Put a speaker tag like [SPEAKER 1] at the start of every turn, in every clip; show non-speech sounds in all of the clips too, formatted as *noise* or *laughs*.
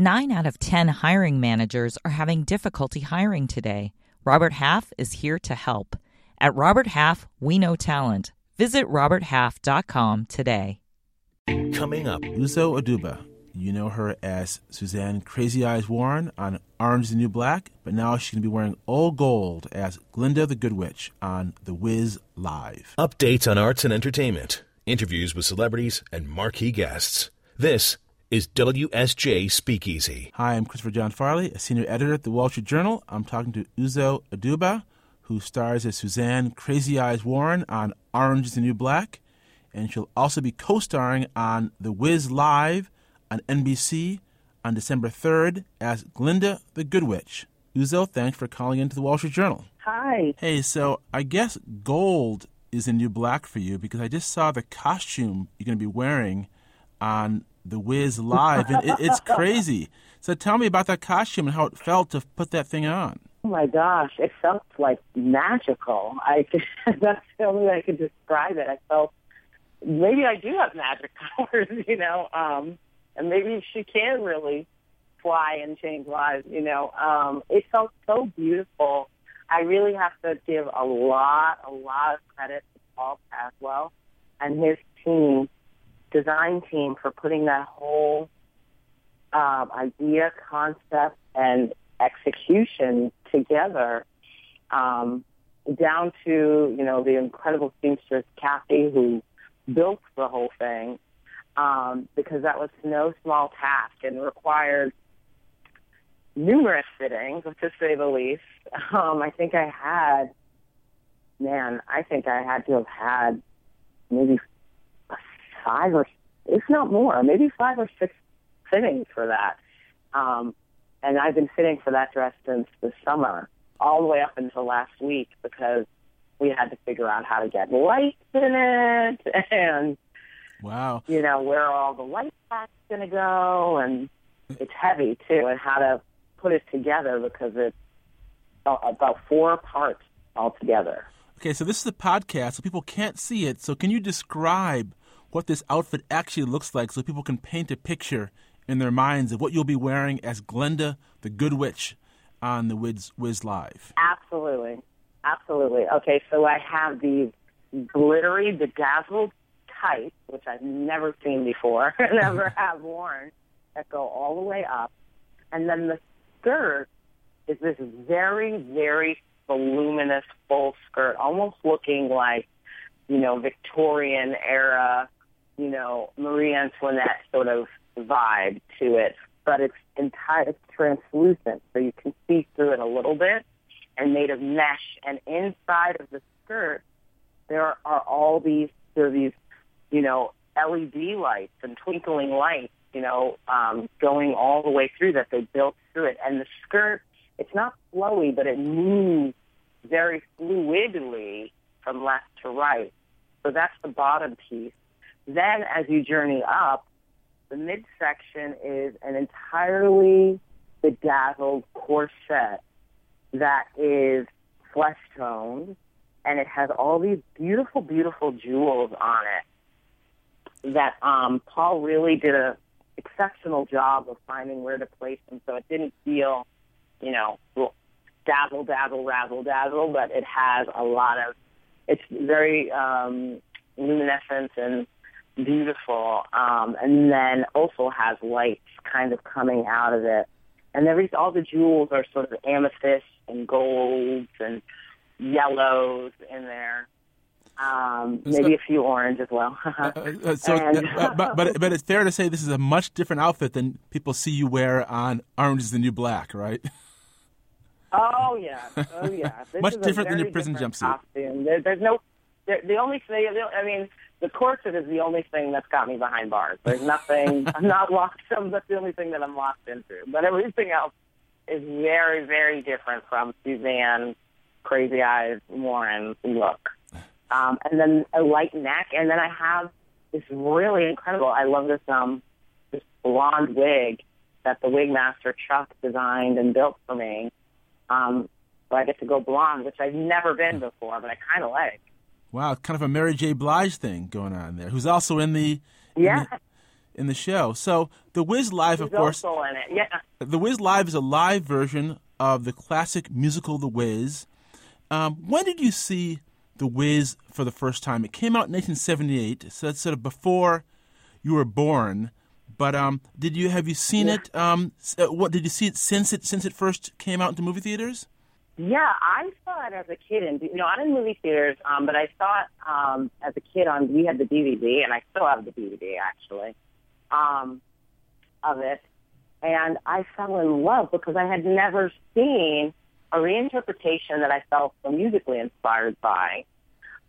[SPEAKER 1] Nine out of 10 hiring managers are having difficulty hiring today. Robert Half is here to help. At Robert Half, we know talent. Visit RobertHalf.com today.
[SPEAKER 2] Coming up, Uzo Aduba. You know her as Suzanne Crazy Eyes Warren on Orange is the New Black, but now she's going to be wearing all gold as Glinda the Good Witch on The Wiz Live.
[SPEAKER 3] Updates on arts and entertainment, interviews with celebrities, and marquee guests. This is WSJ Speakeasy.
[SPEAKER 2] Hi, I'm Christopher John Farley, a senior editor at the Wall Street Journal. I'm talking to Uzo Aduba, who stars as Suzanne Crazy Eyes Warren on Orange is the New Black, and she'll also be co starring on The Wiz Live on NBC on December 3rd as Glinda the Good Witch. Uzo, thanks for calling into the Wall Street Journal.
[SPEAKER 4] Hi.
[SPEAKER 2] Hey, so I guess gold is the new black for you because I just saw the costume you're going to be wearing on the Wiz Live, and it, it's crazy. So tell me about that costume and how it felt to put that thing on.
[SPEAKER 4] Oh my gosh, it felt like magical. I *laughs* that's the only way I could describe it. I felt maybe I do have magic *laughs* powers, you know, um, and maybe she can really fly and change lives, you know. Um, it felt so beautiful. I really have to give a lot, a lot of credit to Paul Tazewell and his team design team for putting that whole um, idea, concept, and execution together, um, down to you know the incredible seamstress Kathy who built the whole thing, um, because that was no small task and required numerous fittings, to say the least. *laughs* Um, I think I had, man, I think I had to have had maybe five or, if not more, maybe five or six fittings for that. Um, and I've been fitting for that dress since the summer, all the way up until last week because we had to figure out how to get lights in it *laughs* and,
[SPEAKER 2] wow,
[SPEAKER 4] you know, where are all the light packs going to go. And it's heavy too, and how to put it together because it's about four parts altogether.
[SPEAKER 2] Okay, so this is a podcast, so people can't see it. So can you describe what this outfit actually looks like so people can paint a picture in their minds of what you'll be wearing as Glinda the Good Witch on the Wiz, Wiz Live.
[SPEAKER 4] Absolutely. Absolutely. Okay, so I have these glittery, bedazzled tights, which I've never seen before, *laughs* never *laughs* have worn, that go all the way up. And then the skirt is this very, very voluminous full skirt, almost looking like, you know, Victorian era you know, Marie Antoinette sort of vibe to it, but it's entire, it's translucent, so you can see through it a little bit, and made of mesh. And inside of the skirt, there are all these, there are these, you know, LED lights and twinkling lights, you know, um, going all the way through that they built through it. And the skirt, it's not flowy, but it moves very fluidly from left to right. So that's the bottom piece. Then as you journey up, the midsection is an entirely bedazzled corset that is flesh toned and it has all these beautiful, beautiful jewels on it that um, Paul really did a exceptional job of finding where to place them. So it didn't feel, you know, dazzle, dazzle, razzle, dazzle, but it has a lot of, it's very um, luminescent and beautiful, um, and then also has lights kind of coming out of it. And every all the jewels are sort of amethyst and golds and yellows in there. Um, maybe a few orange as well. *laughs* uh,
[SPEAKER 2] uh, so, and, uh, but, but but it's fair to say this is a much different outfit than people see you wear on Orange Is the New Black, right?
[SPEAKER 4] Oh yeah, oh yeah. *laughs*
[SPEAKER 2] Much different than your prison jumpsuit.
[SPEAKER 4] There, there's no. There, the only thing, I mean, corset is the only thing that's got me behind bars. There's nothing. *laughs* I'm not locked. *laughs* That's the only thing that I'm locked into. But everything else is very, very different from Suzanne Crazy Eyes Warren's look. Um, and then a light neck, and then I have this really incredible. I love this um this blonde wig that the wig master Chuck designed and built for me. Um, so I get to go blonde, which I've never been before, but I kind of like.
[SPEAKER 2] Wow, kind of a Mary J. Blige thing going on there. Who's also in the
[SPEAKER 4] yeah.
[SPEAKER 2] In in the show. So the Wiz Live, of course,
[SPEAKER 4] also in it. Yeah.
[SPEAKER 2] the Wiz Live is a live version of the classic musical The Wiz. Um, when did you see The Wiz for the first time? It came out in 1978, so that's sort of before you were born. But um, did you have you seen
[SPEAKER 4] Yeah.
[SPEAKER 2] it? Um, uh, what did you see it since it since it first came out into movie theaters?
[SPEAKER 4] Yeah, I saw it as a kid, and you know, not in movie theaters, um, but I saw it um, as a kid on. We had the DVD, and I still have the DVD actually um, of it, and I fell in love because I had never seen a reinterpretation that I felt so musically inspired by,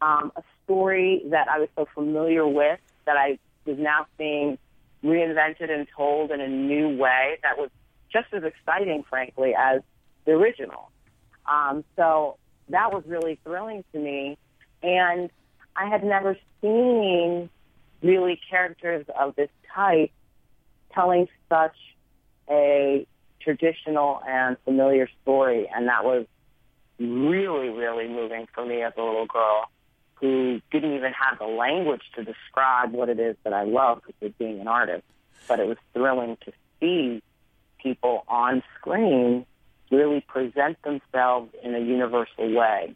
[SPEAKER 4] um, a story that I was so familiar with that I was now seeing reinvented and told in a new way that was just as exciting, frankly, as the original. Um, so that was really thrilling to me. And I had never seen really characters of this type telling such a traditional and familiar story. And that was really, really moving for me as a little girl who didn't even have the language to describe what it is that I love because being an artist. But it was thrilling to see people on screen really present themselves in a universal way.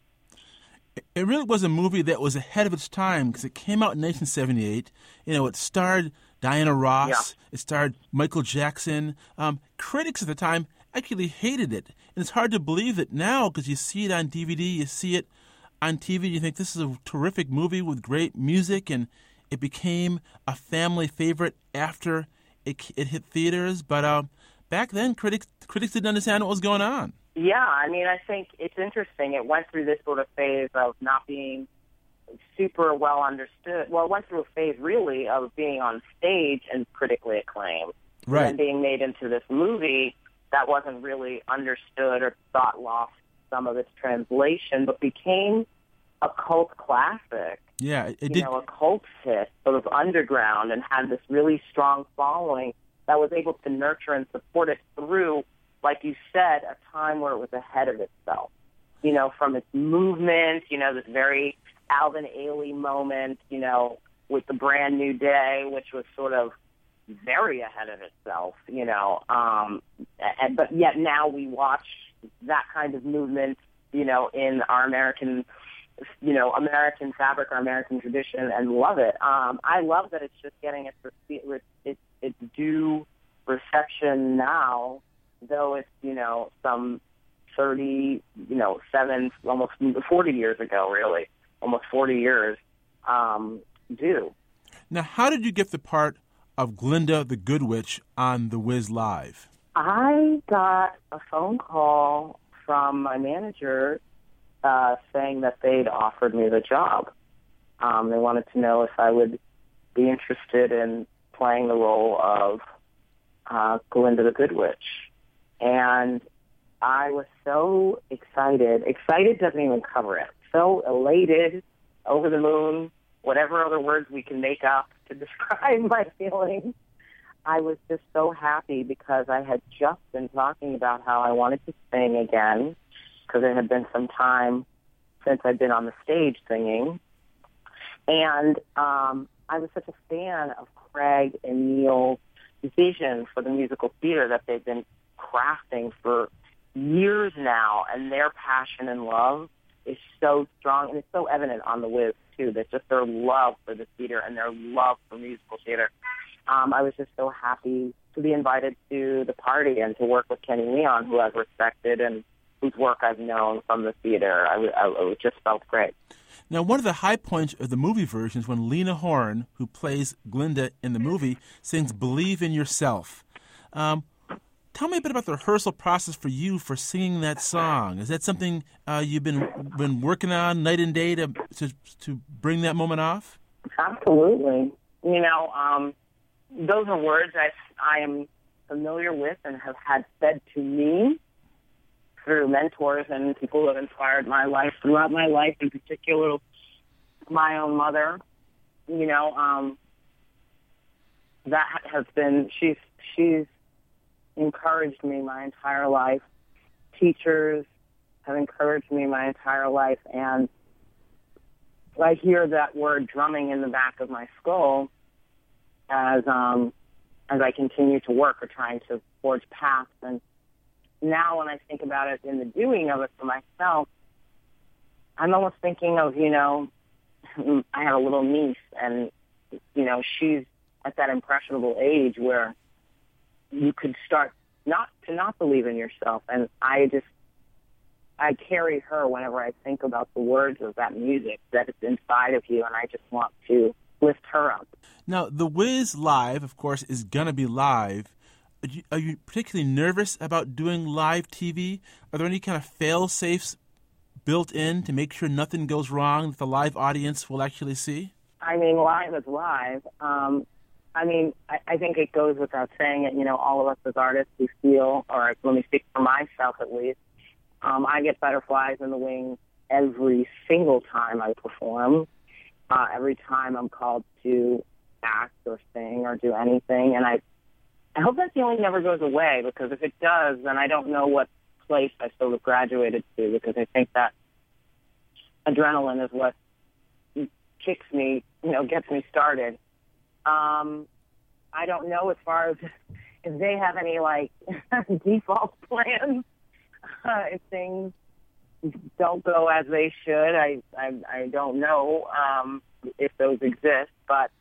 [SPEAKER 2] It really was a movie that was ahead of its time because it came out in 1978. You know, it starred Diana Ross. It starred Michael Jackson. Um, critics at the time actually hated it, and it's hard to believe it now because you see it on DVD, you see it on TV, you think this is a terrific movie with great music, and it became a family favorite after it, it hit theaters. But um, back then, critics critics didn't understand what was going on.
[SPEAKER 4] Yeah, I mean, I think it's interesting. It went through this sort of phase of not being super well understood. Well, it went through a phase really of being on stage and critically acclaimed,
[SPEAKER 2] Right.
[SPEAKER 4] and being made into this movie that wasn't really understood or thought lost some of its translation, but became a cult classic.
[SPEAKER 2] Yeah, it,
[SPEAKER 4] you
[SPEAKER 2] did.
[SPEAKER 4] know, a cult hit, sort of underground, and had this really strong following that was able to nurture and support it through, like you said, a time where it was ahead of itself. You know, from its movement, you know, this very Alvin Ailey moment, you know, with the brand new day, which was sort of very ahead of itself, you know. Um, and, but yet now we watch that kind of movement, you know, in our American you know, American fabric or American tradition and love it. Um, I love that it's just getting its its its due reception now, though it's you know some thirty, you know, seven, almost forty years ago, really, almost forty years um, due.
[SPEAKER 2] Now, how did you get the part of Glinda the Good Witch on The Wiz Live?
[SPEAKER 4] I got a phone call from my manager uh, saying that they'd offered me the job. Um, they wanted to know if I would be interested in playing the role of uh, Glinda the Good Witch. And I was so excited. Excited doesn't even cover it. So elated, over the moon, whatever other words we can make up to *laughs* describe my feelings. I was just so happy because I had just been talking about how I wanted to sing again because it had been some time since I'd been on the stage singing. And um, I was such a fan of Craig and Neil's vision for the musical theater that they've been crafting for years now, and their passion and love is so strong, and it's so evident on the Wiz too. That just their love for the theater and their love for musical theater. Um, I was just so happy to be invited to the party and to work with Kenny Leon, who I've respected and whose work I've known from the theater. I, I, it just felt great.
[SPEAKER 2] Now, one of the high points of the movie version is when Lena Horne, who plays Glinda in the movie, sings "Believe in Yourself." Um, tell me a bit about the rehearsal process for you for singing that song. Is that something uh, you've been been working on night and day to to, to bring that moment off?
[SPEAKER 4] Absolutely. You know, um, those are words I, I am familiar with and have had said to me through mentors and people who have inspired my life throughout my life, in particular my own mother. You know, um, that has been she's she's encouraged me my entire life. Teachers have encouraged me my entire life, and I hear that word drumming in the back of my skull as um, as I continue to work or trying to forge paths. And now, when I think about it in the doing of it for myself, I'm almost thinking of you know, *laughs* I have a little niece, and you know, she's at that impressionable age where you could start not to not believe in yourself. And I just I carry her whenever I think about the words of that music that is inside of you, and I just want to lift her up.
[SPEAKER 2] Now, The Wiz Live, of course, is going to be live. Are you, particularly nervous about doing live TV? Are there any kind of fail safes built in to make sure nothing goes wrong that the live audience will actually see?
[SPEAKER 4] I mean, live is live. Um, I mean, I, I think it goes without saying it. You know, all of us as artists, we feel, or let me speak for myself at least, um, I get butterflies in the wings every single time I perform. Uh, every time I'm called to act or sing or do anything, and I, I hope that feeling never goes away because if it does, then I don't know what place I still of graduated to because I think that adrenaline is what kicks me, you know, gets me started. Um, I don't know as far as if they have any like *laughs* default plans. Uh, if things don't go as they should, I I, I don't know um, if those exist. But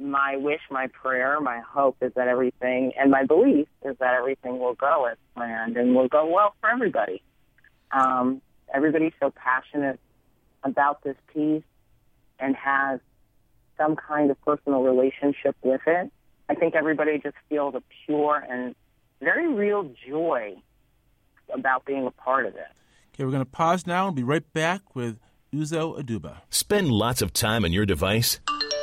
[SPEAKER 4] my wish, my prayer, my hope is that everything, and my belief is that everything will go as planned and will go well for everybody. Um, everybody's so passionate about this piece and has some kind of personal relationship with it. I think everybody just feels a pure and very real joy about being a part of it.
[SPEAKER 2] Okay, we're going to pause now and be right back with Uzo Aduba.
[SPEAKER 3] Spend lots of time on your device?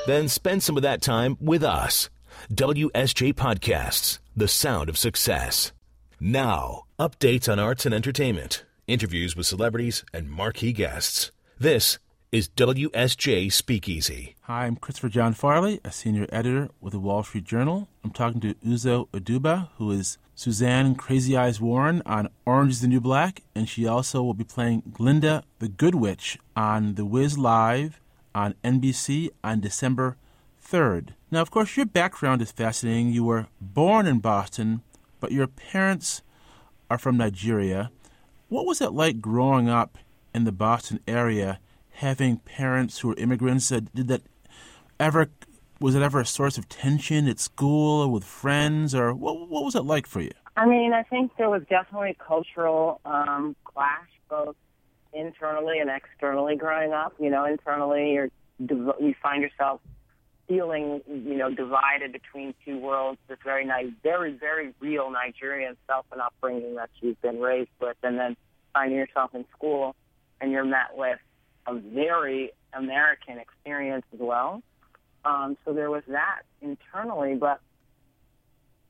[SPEAKER 3] Then spend some of that time with us. WSJ Podcasts, the sound of success. Now, updates on arts and entertainment, interviews with celebrities, and marquee guests. This is WSJ Speakeasy.
[SPEAKER 2] Hi, I'm Christopher John Farley, a senior editor with the Wall Street Journal. I'm talking to Uzo Aduba, who is Suzanne Crazy Eyes Warren on Orange is the New Black, and she also will be playing Glinda the Good Witch on The Wiz Live on NBC on December 3rd. Now, of course, your background is fascinating. You were born in Boston, but your parents are from Nigeria. What was it like growing up in the Boston area? having parents who were immigrants? Uh, did that ever was it ever a source of tension at school or with friends, or what, what was it like for you?
[SPEAKER 4] I mean, I think there was definitely cultural um, clash, both internally and externally. Growing up, you know, internally, you're, you find yourself feeling, you know, divided between two worlds. This very, nice, very, very real Nigerian self and upbringing that you've been raised with, and then finding yourself in school, and you're met with a very American experience as well. Um, so there was that internally, but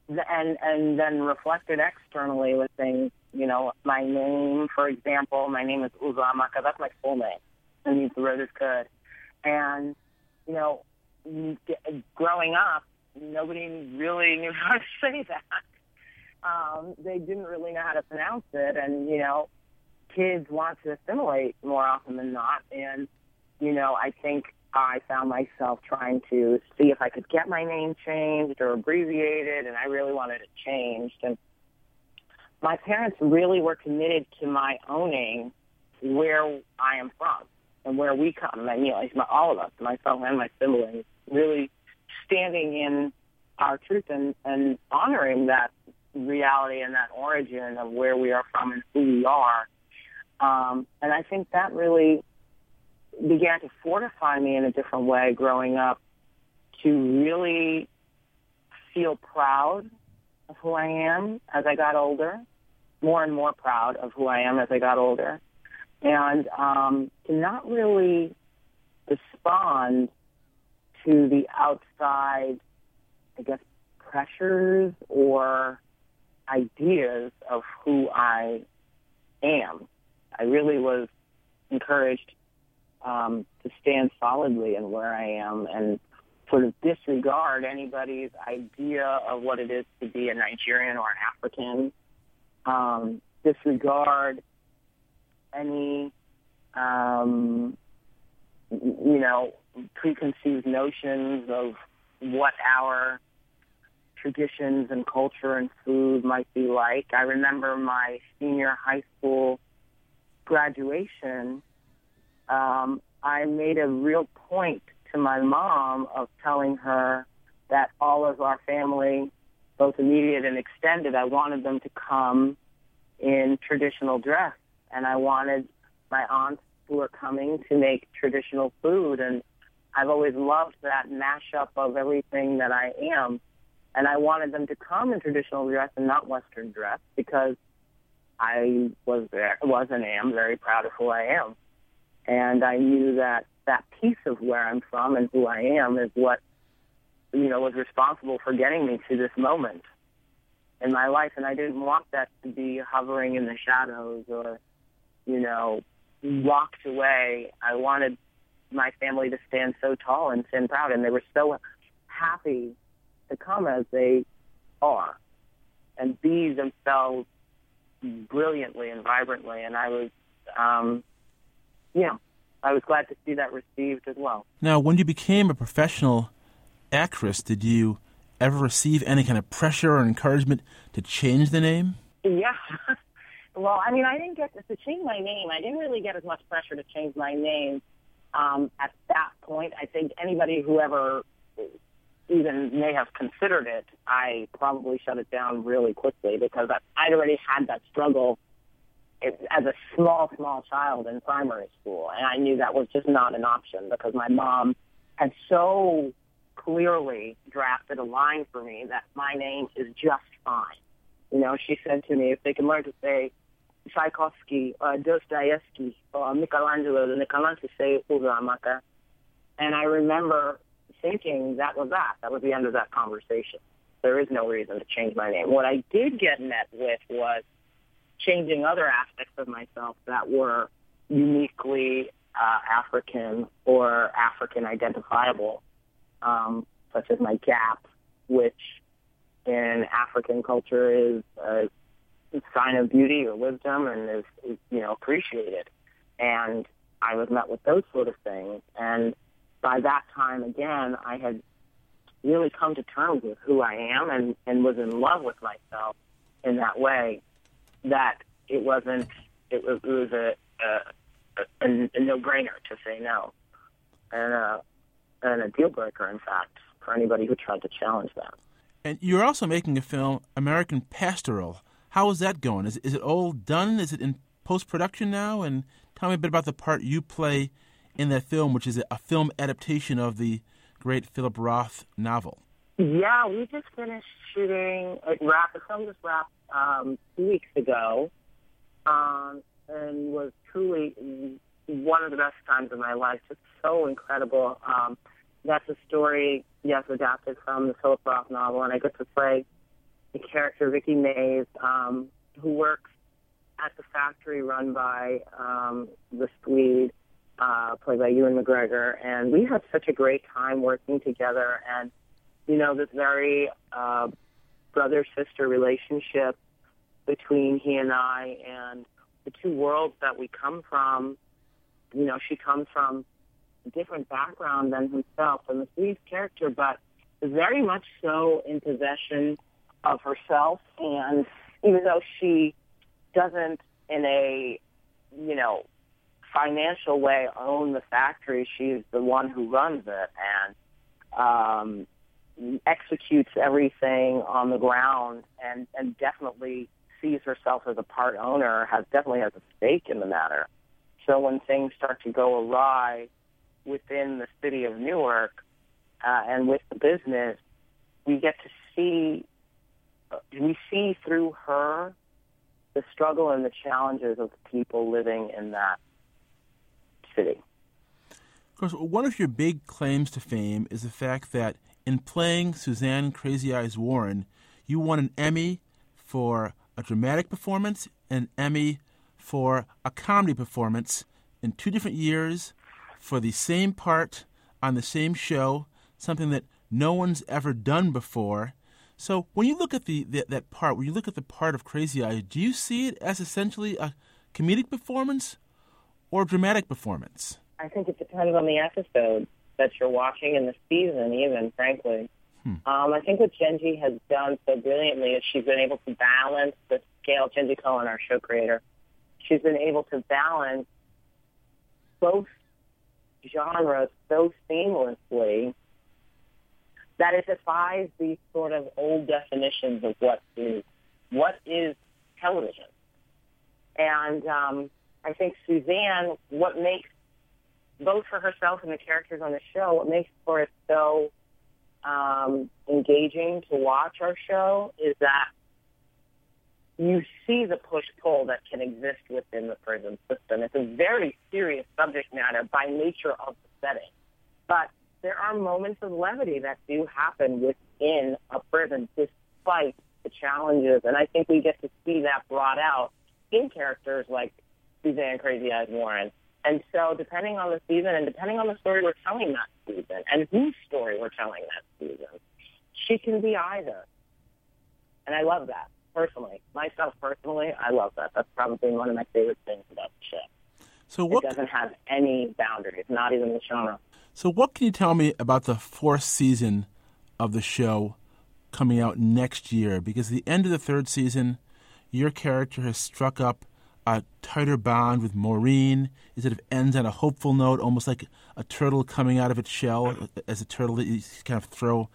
[SPEAKER 4] and and then reflected externally with things. You know, my name, for example, my name is Uzoamaka. That's my full name. It means the road is good. And you know, growing up, nobody really knew *laughs* how to say that. Um, they didn't really know how to pronounce it, and you know, kids want to assimilate more often than not. And, you know, I think I found myself trying to see if I could get my name changed or abbreviated, and I really wanted it changed. And my parents really were committed to my owning where I am from and where we come. And, you know, my, all of us, myself and my siblings, really standing in our truth and, and honoring that reality and that origin of where we are from and who we are um, and I think that really began to fortify me in a different way growing up to really feel proud of who I am as I got older, more and more proud of who I am as I got older, and um, to not really respond to the outside, I guess, pressures or ideas of who I am. I really was encouraged um, to stand solidly in where I am and sort of disregard anybody's idea of what it is to be a Nigerian or an African. Um, disregard any, um, you know, preconceived notions of what our traditions and culture and food might be like. I remember my senior high school graduation. Um, I made a real point to my mom of telling her that all of our family, both immediate and extended, I wanted them to come in traditional dress. And I wanted my aunts who were coming to make traditional food. And I've always loved that mashup of everything that I am. And I wanted them to come in traditional dress and not Western dress because I was there, was and am very proud of who I am. And I knew that that piece of where I'm from and who I am is what, you know, was responsible for getting me to this moment in my life. And I didn't want that to be hovering in the shadows or, you know, walked away. I wanted my family to stand so tall and stand proud. And they were so happy to come as they are and be themselves brilliantly and vibrantly. And I was, um, yeah, I was glad to see that received as well.
[SPEAKER 2] Now, when you became a professional actress, did you ever receive any kind of pressure or encouragement to change the name?
[SPEAKER 4] Yeah. *laughs* well, I mean, I didn't get to change my name. I didn't really get as much pressure to change my name um, at that point. I think anybody who ever even may have considered it, I probably shut it down really quickly because I'd already had that struggle as a small, small child in primary school. And I knew that was just not an option because my mom had so clearly drafted a line for me that my name is just fine. You know, she said to me, if they can learn to say Tchaikovsky or Dostoevsky or Michelangelo, then they can learn to say Uzoamaka. And I remember thinking that was that. That was the end of that conversation. There is no reason to change my name. What I did get met with was changing other aspects of myself that were uniquely uh, African or African identifiable, um, such as my gap, which in African culture is a sign of beauty or wisdom and is, is you know appreciated. And I was met with those sort of things, and by that time again, I had really come to terms with who I am and, and was in love with myself in that way that it wasn't, it was, it was a, a, a, a no-brainer to say no. And, a, and a deal breaker, in fact, for anybody who tried to challenge that.
[SPEAKER 2] And you're also making a film, American Pastoral. How is that going? Is, is it all done? Is it in post production now? And tell me a bit about the part you play in that film, which is a film adaptation of the great Philip Roth novel.
[SPEAKER 4] Yeah, we just finished shooting. It wrapped. The film just wrapped um, two weeks ago, um, and was truly one of the best times of my life. Just so incredible. Um, that's a story, yes, adapted from the Philip Roth novel, and I get to play the character Vicky Mays, um, who works at the factory run by um, the Swede uh, played by Ewan McGregor, and we had such a great time working together. And you know, this very uh, brother sister relationship between he and I, and the two worlds that we come from. You know, she comes from a different background than himself, and the Swede's character, but is very much so in possession of herself. And even though she doesn't, in a you know financial way own the factory. She's the one who runs it and um, executes everything on the ground and, and definitely sees herself as a part owner, has definitely has a stake in the matter. So when things start to go awry within the city of Newark uh, and with the business, we get to see we see through her the struggle and the challenges of the people living in that city.
[SPEAKER 2] Of course, one of your big claims to fame is the fact that in playing Suzanne Crazy Eyes Warren, you won an Emmy for a dramatic performance and an Emmy for a comedy performance in two different years for the same part on the same show, something that no one's ever done before. So when you look at the, the, that part, when you look at the part of Crazy Eyes, do you see it as essentially a comedic performance or dramatic performance?
[SPEAKER 4] I think it depends on the episode. That you're watching in the season, even frankly.
[SPEAKER 2] Hmm.
[SPEAKER 4] Um, I think what Jenji has done so brilliantly is she's been able to balance the scale. Jenji Kohan, our show creator, she's been able to balance both genres so seamlessly that it defies these sort of old definitions of what is what is television. And um, I think Suzanne, what makes both for herself and the characters on the show, what makes for it so um, engaging to watch our show is that you see the push-pull that can exist within the prison system. It's a very serious subject matter by nature of the setting. But there are moments of levity that do happen within a prison despite the challenges. And I think we get to see that brought out in characters like Suzanne Crazy Eyes Warren. And so depending on the season and depending on the story we're telling that season and whose story we're telling that season, she can be either. And I love that personally. Myself personally, I love that. That's probably one of my favorite things about the show.
[SPEAKER 2] So what?
[SPEAKER 4] It doesn't have any boundaries, not even the genre.
[SPEAKER 2] So what can you tell me about the fourth season of the show coming out next year? Because at the end of the third season, your character has struck up a tighter bond with Maureen. It of ends on a hopeful note, almost like a turtle coming out of its shell, as a turtle that you kind of throw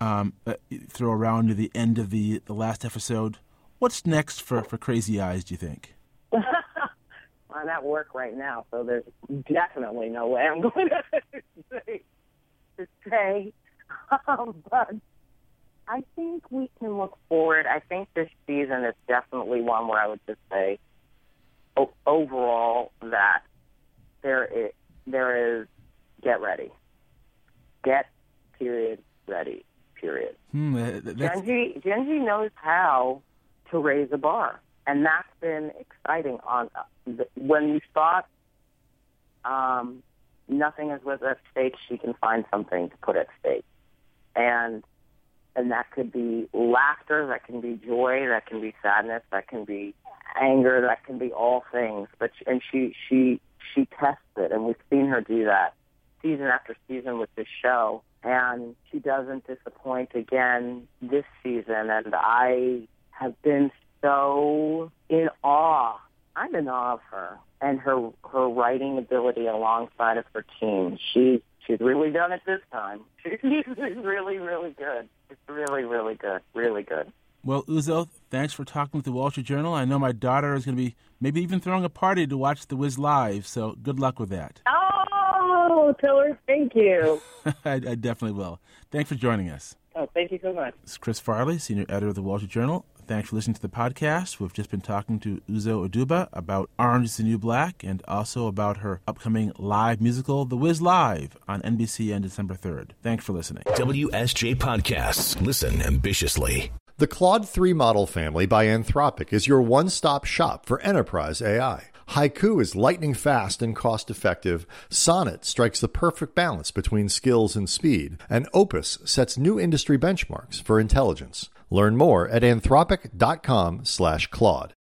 [SPEAKER 2] um, uh, throw around to the end of the, the last episode. What's next for, for Crazy Eyes, do you think? *laughs*
[SPEAKER 4] I'm at work right now, so there's definitely no way I'm *laughs* going to say. To say. Um, but I think we can look forward. I think this season is definitely one where I would just say o- overall that there is, there is get ready. Get period ready period.
[SPEAKER 2] Hmm, uh, that's...
[SPEAKER 4] Jenji, Jenji knows how to raise a bar, and that's been exciting. On uh, when you thought um, nothing is was at stake, she can find something to put at stake, and and that could be laughter, that can be joy, that can be sadness, that can be anger, that can be all things. But and she she she tests it, and we've seen her do that season after season with this show and she doesn't disappoint again this season. And I have been so in awe. I'm in awe of her and her her writing ability alongside of her team. She she's really done it this time. *laughs* She's really really good. It's really really good. Really good.
[SPEAKER 2] Well, Uzo, thanks for talking with the Wall Street Journal. I know my daughter is going to be maybe even throwing a party to watch The Wiz live, so good luck with that.
[SPEAKER 4] Oh, tell her thank you. *laughs*
[SPEAKER 2] I, I, definitely will. Thanks for joining us.
[SPEAKER 4] Oh, thank you so much.
[SPEAKER 2] This is Chris Farley, senior editor of the Wall Street Journal. Thanks for listening to the podcast. We've just been talking to Uzo Aduba about Orange is the New Black and also about her upcoming live musical, The Wiz Live, on NBC on December 3rd. Thanks for listening.
[SPEAKER 3] WSJ Podcasts. Listen ambitiously.
[SPEAKER 5] The Claude 3 model family by Anthropic is your one stop shop for enterprise AI. Haiku is lightning fast and cost effective. Sonnet strikes the perfect balance between skills and speed. And Opus sets new industry benchmarks for intelligence. Learn more at anthropic.com slash Claude.